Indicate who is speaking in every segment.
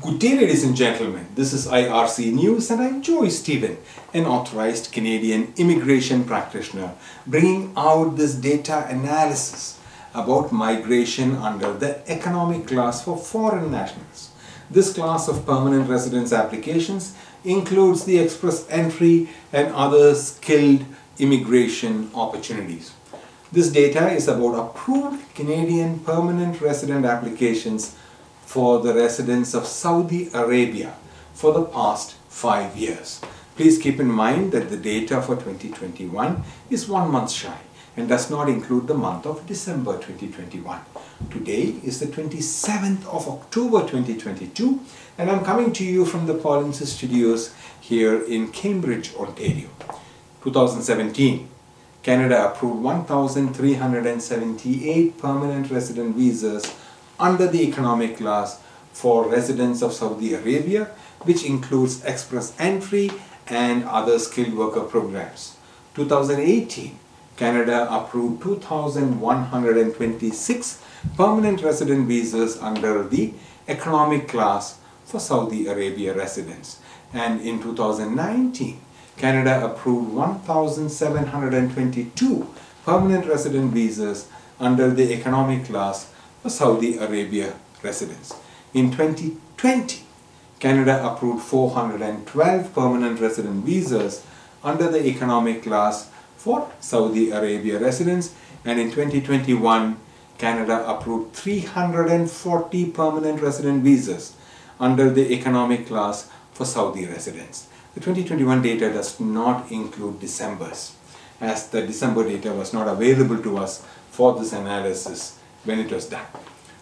Speaker 1: Good day, ladies and gentlemen. This is IRC News, and I'm Joy Stephen, an authorized Canadian immigration practitioner, bringing out this data analysis about migration under the economic class for foreign nationals. This class of permanent residence applications includes the express entry and other skilled immigration opportunities. This data is about approved Canadian permanent resident applications for the residents of Saudi Arabia for the past five years. Please keep in mind that the data for 2021 is one month shy and does not include the month of December 2021. Today is the 27th of October 2022 and I'm coming to you from the Paulinsis Studios here in Cambridge, Ontario. 2017 Canada approved 1,378 permanent resident visas under the economic class for residents of Saudi Arabia, which includes express entry and other skilled worker programs. 2018, Canada approved 2,126 permanent resident visas under the economic class for Saudi Arabia residents. And in 2019, Canada approved 1,722 permanent resident visas under the economic class Saudi Arabia residents. In 2020, Canada approved 412 permanent resident visas under the economic class for Saudi Arabia residents and in 2021 Canada approved 340 permanent resident visas under the economic class for Saudi residents. The 2021 data does not include December's as the December data was not available to us for this analysis when it was done.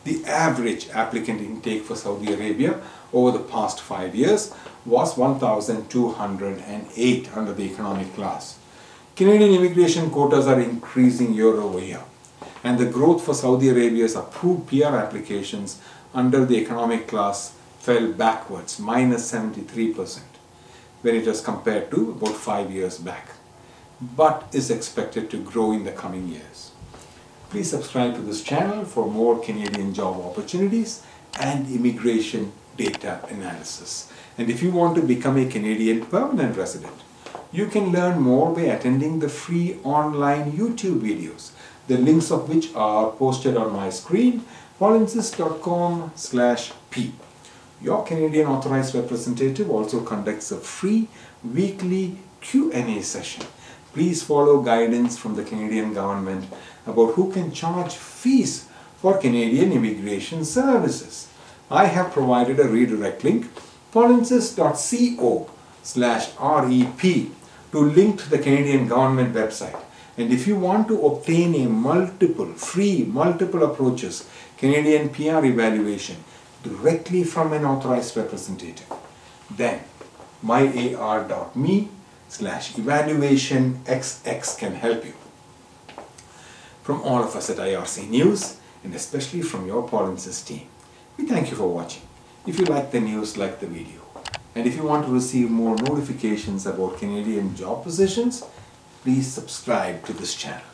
Speaker 1: The average applicant intake for Saudi Arabia over the past five years was 1,208 under the economic class. Canadian immigration quotas are increasing year over year, and the growth for Saudi Arabia's approved PR applications under the economic class fell backwards, minus 73%, when it was compared to about five years back, but is expected to grow in the coming years. Please subscribe to this channel for more Canadian job opportunities and immigration data analysis. And if you want to become a Canadian permanent resident, you can learn more by attending the free online YouTube videos, the links of which are posted on my screen, paulinsis.com slash p. Your Canadian authorized representative also conducts a free weekly Q&A session please follow guidance from the Canadian government about who can charge fees for Canadian immigration services. I have provided a redirect link, paulinsis.co slash REP to link to the Canadian government website. And if you want to obtain a multiple, free, multiple approaches Canadian PR evaluation directly from an authorized representative, then myar.me slash evaluation xx can help you. From all of us at IRC News, and especially from your Paulinsis team, we thank you for watching. If you like the news, like the video. And if you want to receive more notifications about Canadian job positions, please subscribe to this channel.